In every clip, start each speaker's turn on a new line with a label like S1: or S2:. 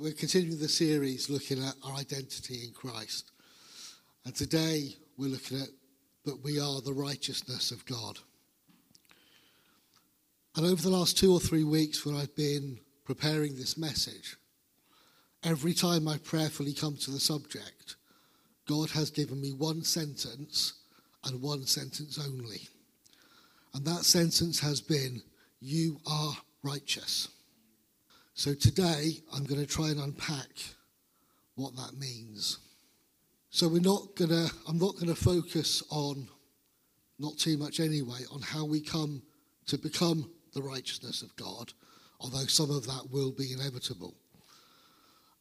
S1: We're continuing the series looking at our identity in Christ. And today we're looking at that we are the righteousness of God. And over the last two or three weeks, when I've been preparing this message, every time I prayerfully come to the subject, God has given me one sentence and one sentence only. And that sentence has been, You are righteous. So today I'm going to try and unpack what that means. So we're not going to I'm not going to focus on not too much anyway on how we come to become the righteousness of God, although some of that will be inevitable.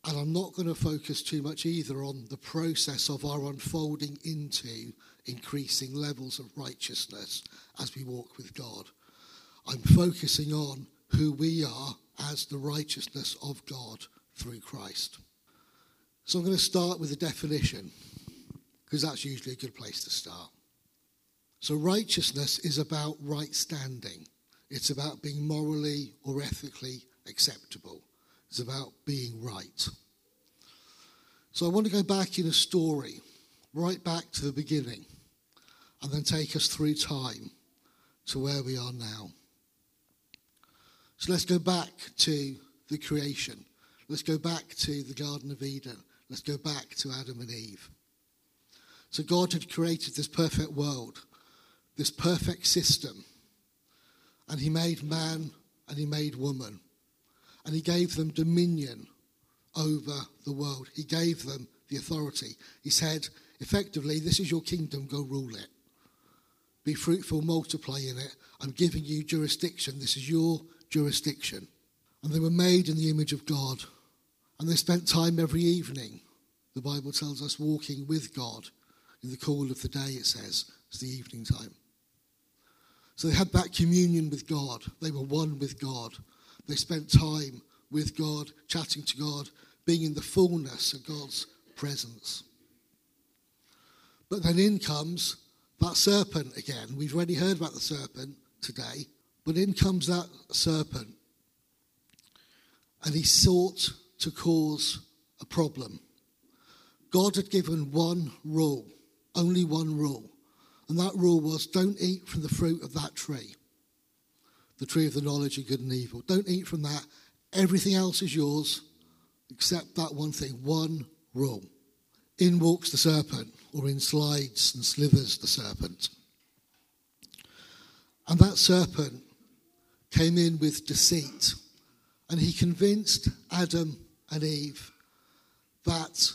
S1: And I'm not going to focus too much either on the process of our unfolding into increasing levels of righteousness as we walk with God. I'm focusing on who we are as the righteousness of God through Christ. So I'm going to start with a definition, because that's usually a good place to start. So, righteousness is about right standing, it's about being morally or ethically acceptable, it's about being right. So, I want to go back in a story, right back to the beginning, and then take us through time to where we are now. So let's go back to the creation. Let's go back to the Garden of Eden. Let's go back to Adam and Eve. So God had created this perfect world, this perfect system. And he made man and he made woman. And he gave them dominion over the world. He gave them the authority. He said, effectively, this is your kingdom, go rule it. Be fruitful, multiply in it. I'm giving you jurisdiction. This is your jurisdiction. And they were made in the image of God. And they spent time every evening, the Bible tells us, walking with God in the cool of the day, it says. It's the evening time. So they had that communion with God. They were one with God. They spent time with God, chatting to God, being in the fullness of God's presence. But then in comes that serpent again. We've already heard about the serpent today. But in comes that serpent, and he sought to cause a problem. God had given one rule, only one rule, and that rule was don't eat from the fruit of that tree, the tree of the knowledge of good and evil. Don't eat from that. Everything else is yours except that one thing, one rule. In walks the serpent, or in slides and slithers the serpent. And that serpent came in with deceit. And he convinced Adam and Eve that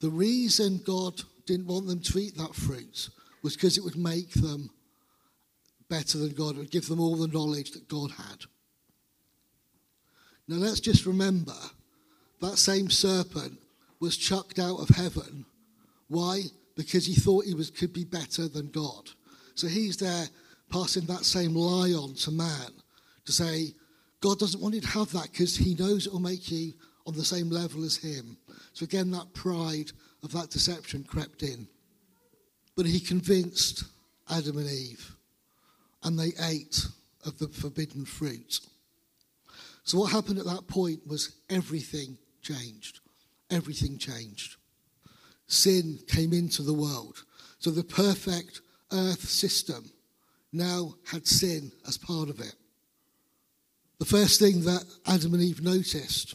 S1: the reason God didn't want them to eat that fruit was because it would make them better than God, it would give them all the knowledge that God had. Now let's just remember that same serpent was chucked out of heaven. Why? Because he thought he was, could be better than God. So he's there passing that same lie on to man to say, God doesn't want you to have that because he knows it will make you on the same level as him. So again, that pride of that deception crept in. But he convinced Adam and Eve, and they ate of the forbidden fruit. So what happened at that point was everything changed. Everything changed. Sin came into the world. So the perfect earth system now had sin as part of it. The first thing that Adam and Eve noticed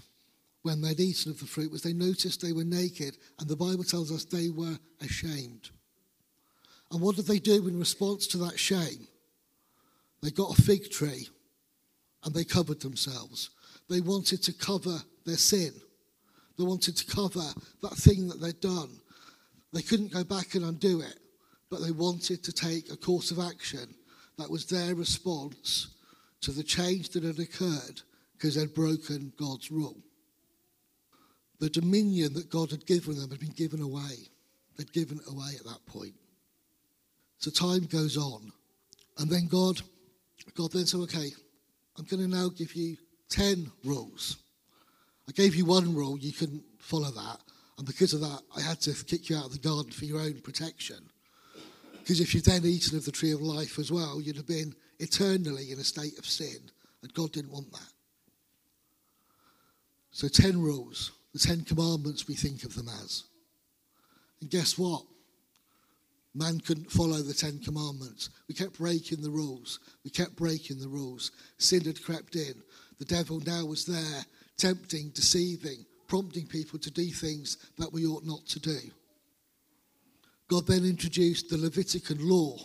S1: when they'd eaten of the fruit was they noticed they were naked, and the Bible tells us they were ashamed. And what did they do in response to that shame? They got a fig tree and they covered themselves. They wanted to cover their sin. They wanted to cover that thing that they'd done. They couldn't go back and undo it, but they wanted to take a course of action that was their response to the change that had occurred because they'd broken God's rule. The dominion that God had given them had been given away. They'd given it away at that point. So time goes on. And then God, God then said, okay, I'm going to now give you 10 rules. I gave you one rule, you couldn't follow that. And because of that, I had to kick you out of the garden for your own protection. Because if you'd then eaten of the tree of life as well, you'd have been eternally in a state of sin, and God didn't want that. So, 10 rules. the Ten Commandments we think of them as. And guess what? Man couldn't follow the Ten Commandments. We kept breaking the rules. We kept breaking the rules. Sin had crept in. The devil now was there, tempting, deceiving, prompting people to do things that we ought not to do. God then introduced the Levitical law,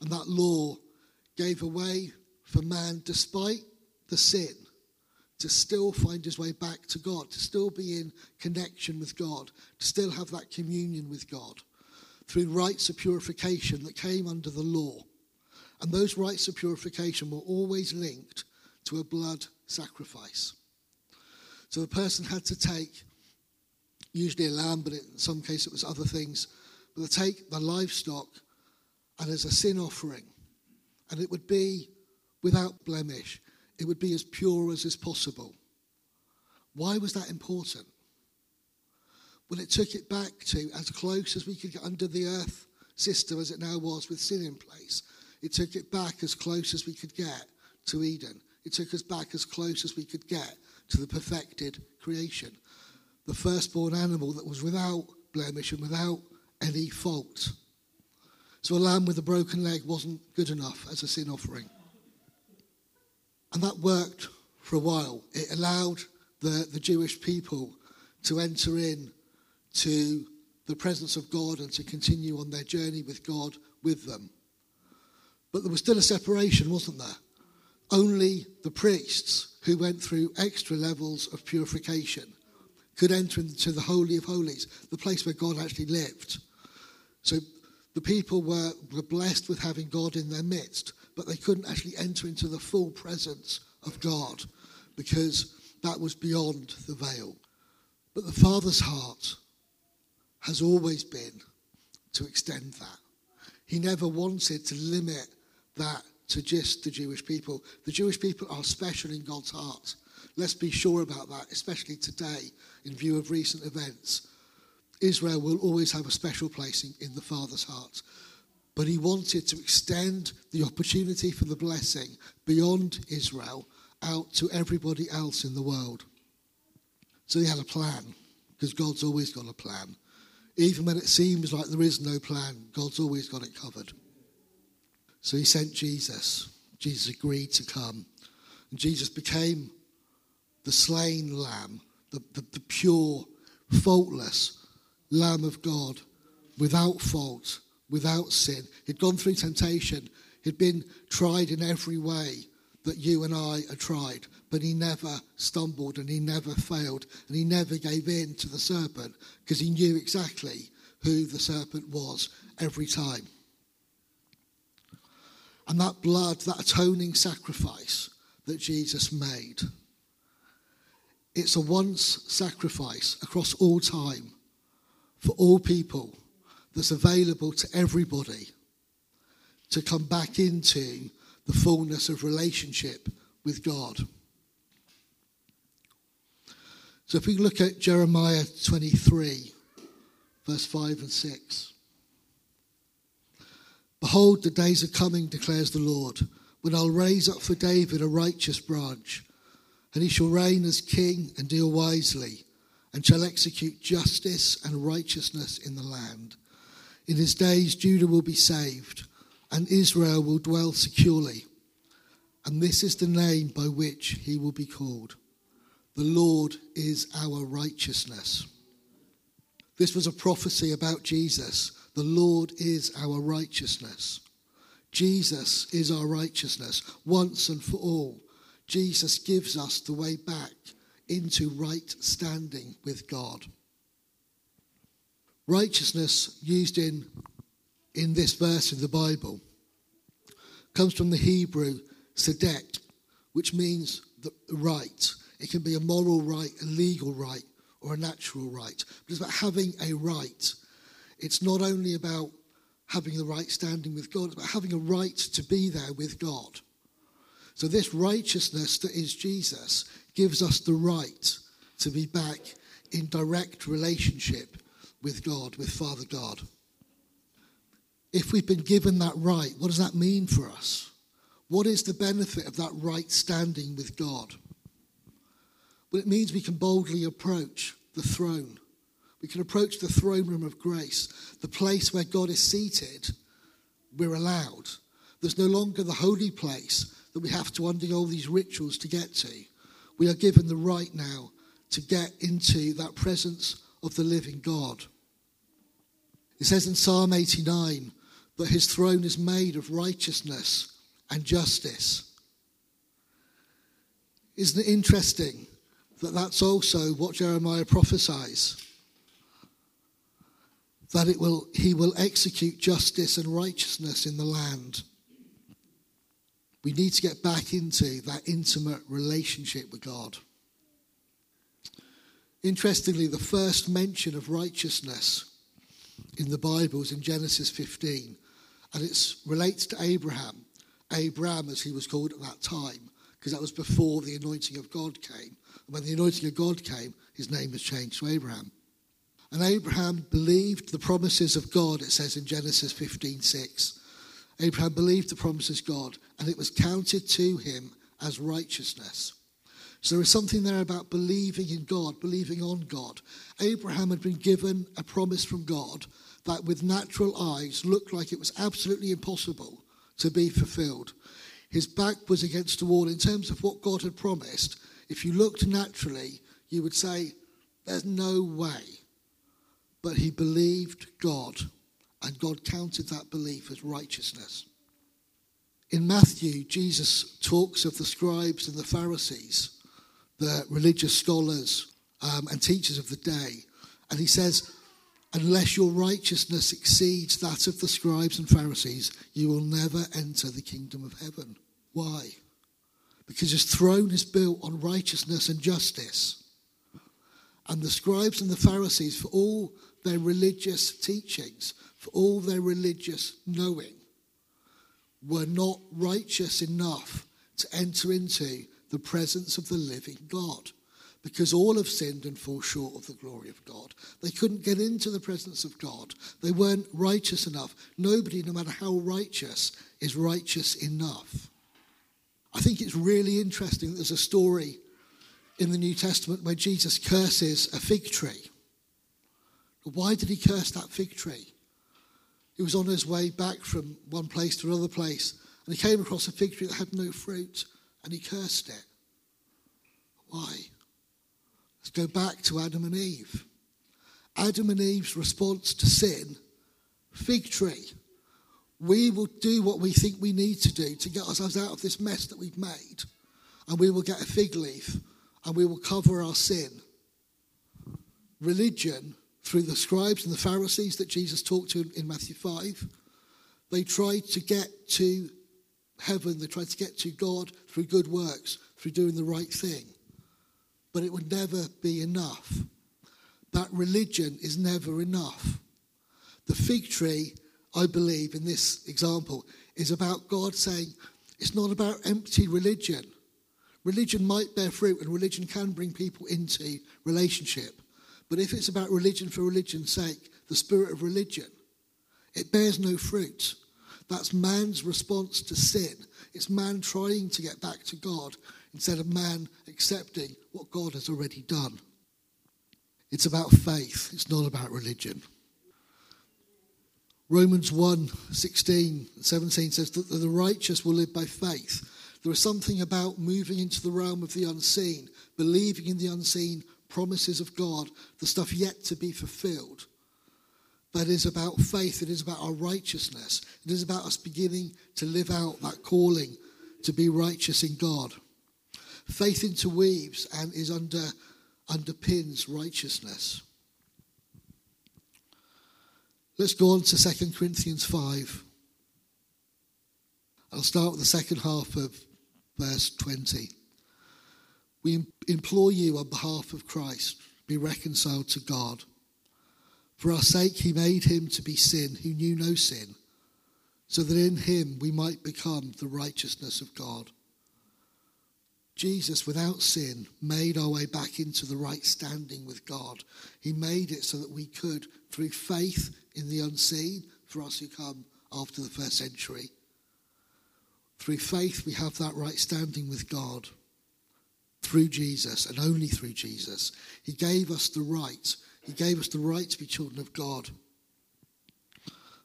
S1: and that law gave a way for man, despite the sin, to still find his way back to God, to still be in connection with God, to still have that communion with God through rites of purification that came under the law. And those rites of purification were always linked to a blood sacrifice. So the person had to take, usually a lamb, but in some cases it was other things, but they take the livestock and as a sin offering. And it would be without blemish. It would be as pure as is possible. Why was that important? Well, it took it back to as close as we could get under the earth system as it now was with sin in place. It took it back as close as we could get to Eden. It took us back as close as we could get to the perfected creation. The firstborn animal that was without blemish and without any fault. So a lamb with a broken leg wasn't good enough as a sin offering. And that worked for a while. It allowed the, the Jewish people to enter in to the presence of God and to continue on their journey with God with them. But there was still a separation, wasn't there? Only the priests who went through extra levels of purification could enter into the Holy of Holies, the place where God actually lived. So the people were, were blessed with having God in their midst, but they couldn't actually enter into the full presence of God because that was beyond the veil. But the Father's heart has always been to extend that. He never wanted to limit that to just the Jewish people. The Jewish people are special in God's heart. Let's be sure about that, especially today in view of recent events. Israel will always have a special place in, the Father's heart. But he wanted to extend the opportunity for the blessing beyond Israel out to everybody else in the world. So he had a plan, because God's always got a plan. Even when it seems like there is no plan, God's always got it covered. So he sent Jesus. Jesus agreed to come. And Jesus became the slain lamb, the, the, the pure, faultless Lamb of God, without fault, without sin. He'd gone through temptation. He'd been tried in every way that you and I are tried, but he never stumbled and he never failed and he never gave in to the serpent because he knew exactly who the serpent was every time. And that blood, that atoning sacrifice that Jesus made, it's a once sacrifice across all time for all people that's available to everybody to come back into the fullness of relationship with God. So if we look at Jeremiah 23, verse 5 and 6. Behold, the days are coming, declares the Lord, when I'll raise up for David a righteous branch, and he shall reign as king and deal wisely, and shall execute justice and righteousness in the land. In his days, Judah will be saved, and Israel will dwell securely. And this is the name by which he will be called The Lord is our righteousness. This was a prophecy about Jesus. The Lord is our righteousness. Jesus is our righteousness once and for all. Jesus gives us the way back into right standing with God. Righteousness used in, in this verse in the Bible comes from the Hebrew tzedek, which means the right. It can be a moral right, a legal right, or a natural right. But it's about having a right. It's not only about having the right standing with God, it's about having a right to be there with God. So, this righteousness that is Jesus gives us the right to be back in direct relationship with God, with Father God. If we've been given that right, what does that mean for us? What is the benefit of that right standing with God? Well, it means we can boldly approach the throne. We can approach the throne room of grace, the place where God is seated. We're allowed. There's no longer the holy place that we have to undergo these rituals to get to. We are given the right now to get into that presence of the living God. It says in Psalm 89 that his throne is made of righteousness and justice. Isn't it interesting that that's also what Jeremiah prophesies? That it will, he will execute justice and righteousness in the land. We need to get back into that intimate relationship with God. Interestingly, the first mention of righteousness in the Bible is in Genesis 15, and it relates to Abraham. Abram, as he was called at that time, because that was before the anointing of God came. And when the anointing of God came, his name was changed to Abraham. And Abraham believed the promises of God, it says in Genesis 15 6. Abraham believed the promises of God, and it was counted to him as righteousness. So there is something there about believing in God, believing on God. Abraham had been given a promise from God that with natural eyes looked like it was absolutely impossible to be fulfilled. His back was against the wall in terms of what God had promised. If you looked naturally, you would say, There's no way. But he believed God, and God counted that belief as righteousness. In Matthew, Jesus talks of the scribes and the Pharisees the religious scholars um, and teachers of the day. And he says, Unless your righteousness exceeds that of the scribes and Pharisees, you will never enter the kingdom of heaven. Why? Because his throne is built on righteousness and justice. And the scribes and the Pharisees, for all their religious teachings, for all their religious knowing, were not righteous enough to enter into the presence of the living God. Because all have sinned and fall short of the glory of God. They couldn't get into the presence of God. They weren't righteous enough. Nobody, no matter how righteous, is righteous enough. I think it's really interesting that there's a story in the New Testament where Jesus curses a fig tree. Why did he curse that fig tree? He was on his way back from one place to another place, and he came across a fig tree that had no fruit and he cursed it. Why? Let's go back to Adam and Eve. Adam and Eve's response to sin fig tree. We will do what we think we need to do to get ourselves out of this mess that we've made. And we will get a fig leaf and we will cover our sin. Religion, through the scribes and the Pharisees that Jesus talked to in Matthew 5, they tried to get to heaven, they tried to get to God through good works, through doing the right thing. But it would never be enough. That religion is never enough. The fig tree, I believe, in this example, is about God saying it's not about empty religion. Religion might bear fruit and religion can bring people into relationship. But if it's about religion for religion's sake, the spirit of religion, it bears no fruit. That's man's response to sin. It's man trying to get back to God instead of man accepting what God has already done. It's about faith, it's not about religion. Romans 1 16, 17 says that the righteous will live by faith. There is something about moving into the realm of the unseen, believing in the unseen promises of God, the stuff yet to be fulfilled but it is about faith. It is about our righteousness. It is about us beginning to live out that calling to be righteous in God. Faith interweaves and is under underpins righteousness. Let's go on to 2 Corinthians 5. I'll start with the second half of verse 20. We implore you on behalf of Christ, be reconciled to God. For our sake, he made him to be sin who knew no sin, so that in him we might become the righteousness of God. Jesus, without sin, made our way back into the right standing with God. He made it so that we could, through faith in the unseen, for us who come after the first century, through faith we have that right standing with God. through Jesus and only through Jesus. He gave us the right. He gave us the right to be children of God.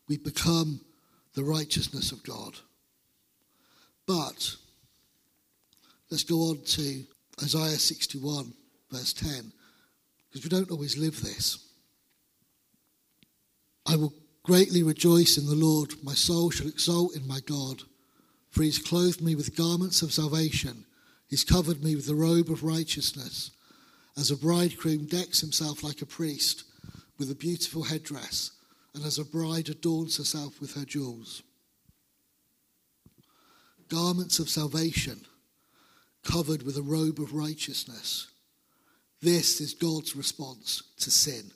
S1: We become the righteousness of God. But let's go on to Isaiah 61, verse 10, because we don't always live this. I will greatly rejoice in the Lord. My soul shall exult in my God, he's clothed me with garments of salvation. He's covered me with the robe of righteousness. As a bridegroom decks himself like a priest with a beautiful headdress, and as a bride adorns herself with her jewels. Garments of salvation, covered with a robe of righteousness. This is God's response to sin.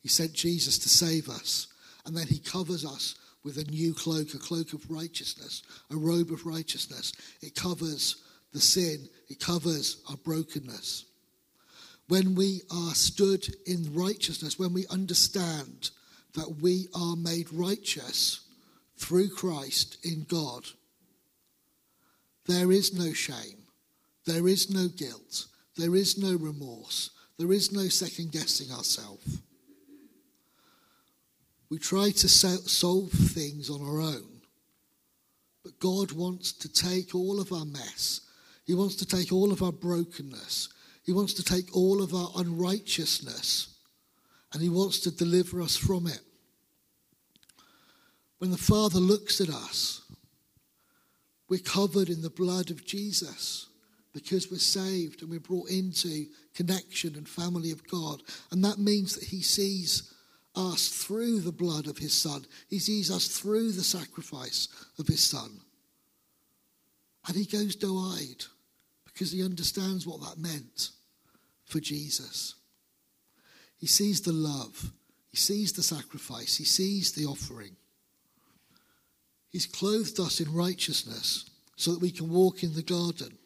S1: He sent Jesus to save us, and then he covers us with a new cloak, a cloak of righteousness, a robe of righteousness. It covers the sin, it covers our brokenness. When we are stood in righteousness, when we understand that we are made righteous through Christ in God, there is no shame, there is no guilt, there is no remorse, there is no second guessing ourselves. We try to solve things on our own, but God wants to take all of our mess he wants to take all of our brokenness. He wants to take all of our unrighteousness and he wants to deliver us from it. When the Father looks at us, we're covered in the blood of Jesus because we're saved and we're brought into connection and family of God. And that means that he sees us through the blood of his Son, he sees us through the sacrifice of his Son. And he goes doe eyed because he understands what that meant for Jesus. He sees the love, he sees the sacrifice, he sees the offering. He's clothed us in righteousness so that we can walk in the garden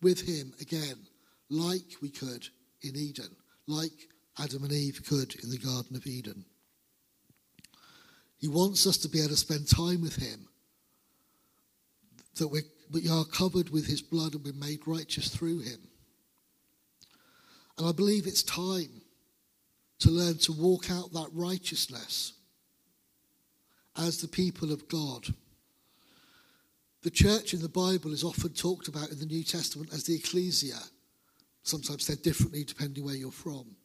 S1: with him again, like we could in Eden, like Adam and Eve could in the Garden of Eden. He wants us to be able to spend time with him, that we're we are covered with his blood and we're made righteous through him. And I believe it's time to learn to walk out that righteousness as the people of God. The church in the Bible is often talked about in the New Testament as the ecclesia, sometimes said differently depending where you're from.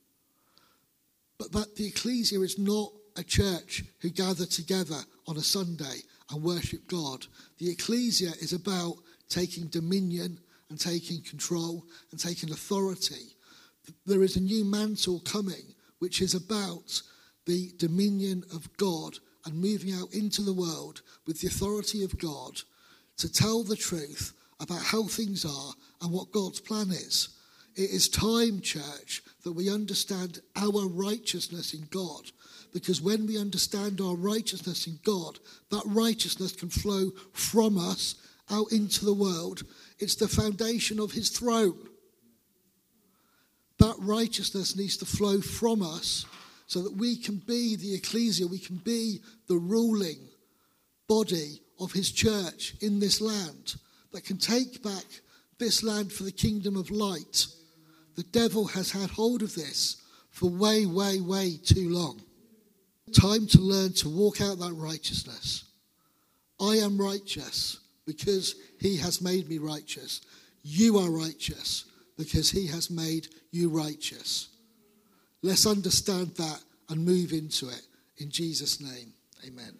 S1: But that the ecclesia is not a church who gather together on a Sunday and worship God. The ecclesia is about taking dominion and taking control and taking authority. There is a new mantle coming which is about the dominion of God and moving out into the world with the authority of God to tell the truth about how things are and what God's plan is. It is time, church, that we understand our righteousness in God because when we understand our righteousness in God, that righteousness can flow from us out into the world. It's the foundation of his throne. That righteousness needs to flow from us so that we can be the ecclesia, we can be the ruling body of his church in this land that can take back this land for the kingdom of light. The devil has had hold of this for way, way, way too long. Time to learn to walk out that righteousness. I am righteous because he has made me righteous. You are righteous because he has made you righteous. Let's understand that and move into it. In Jesus' name, amen.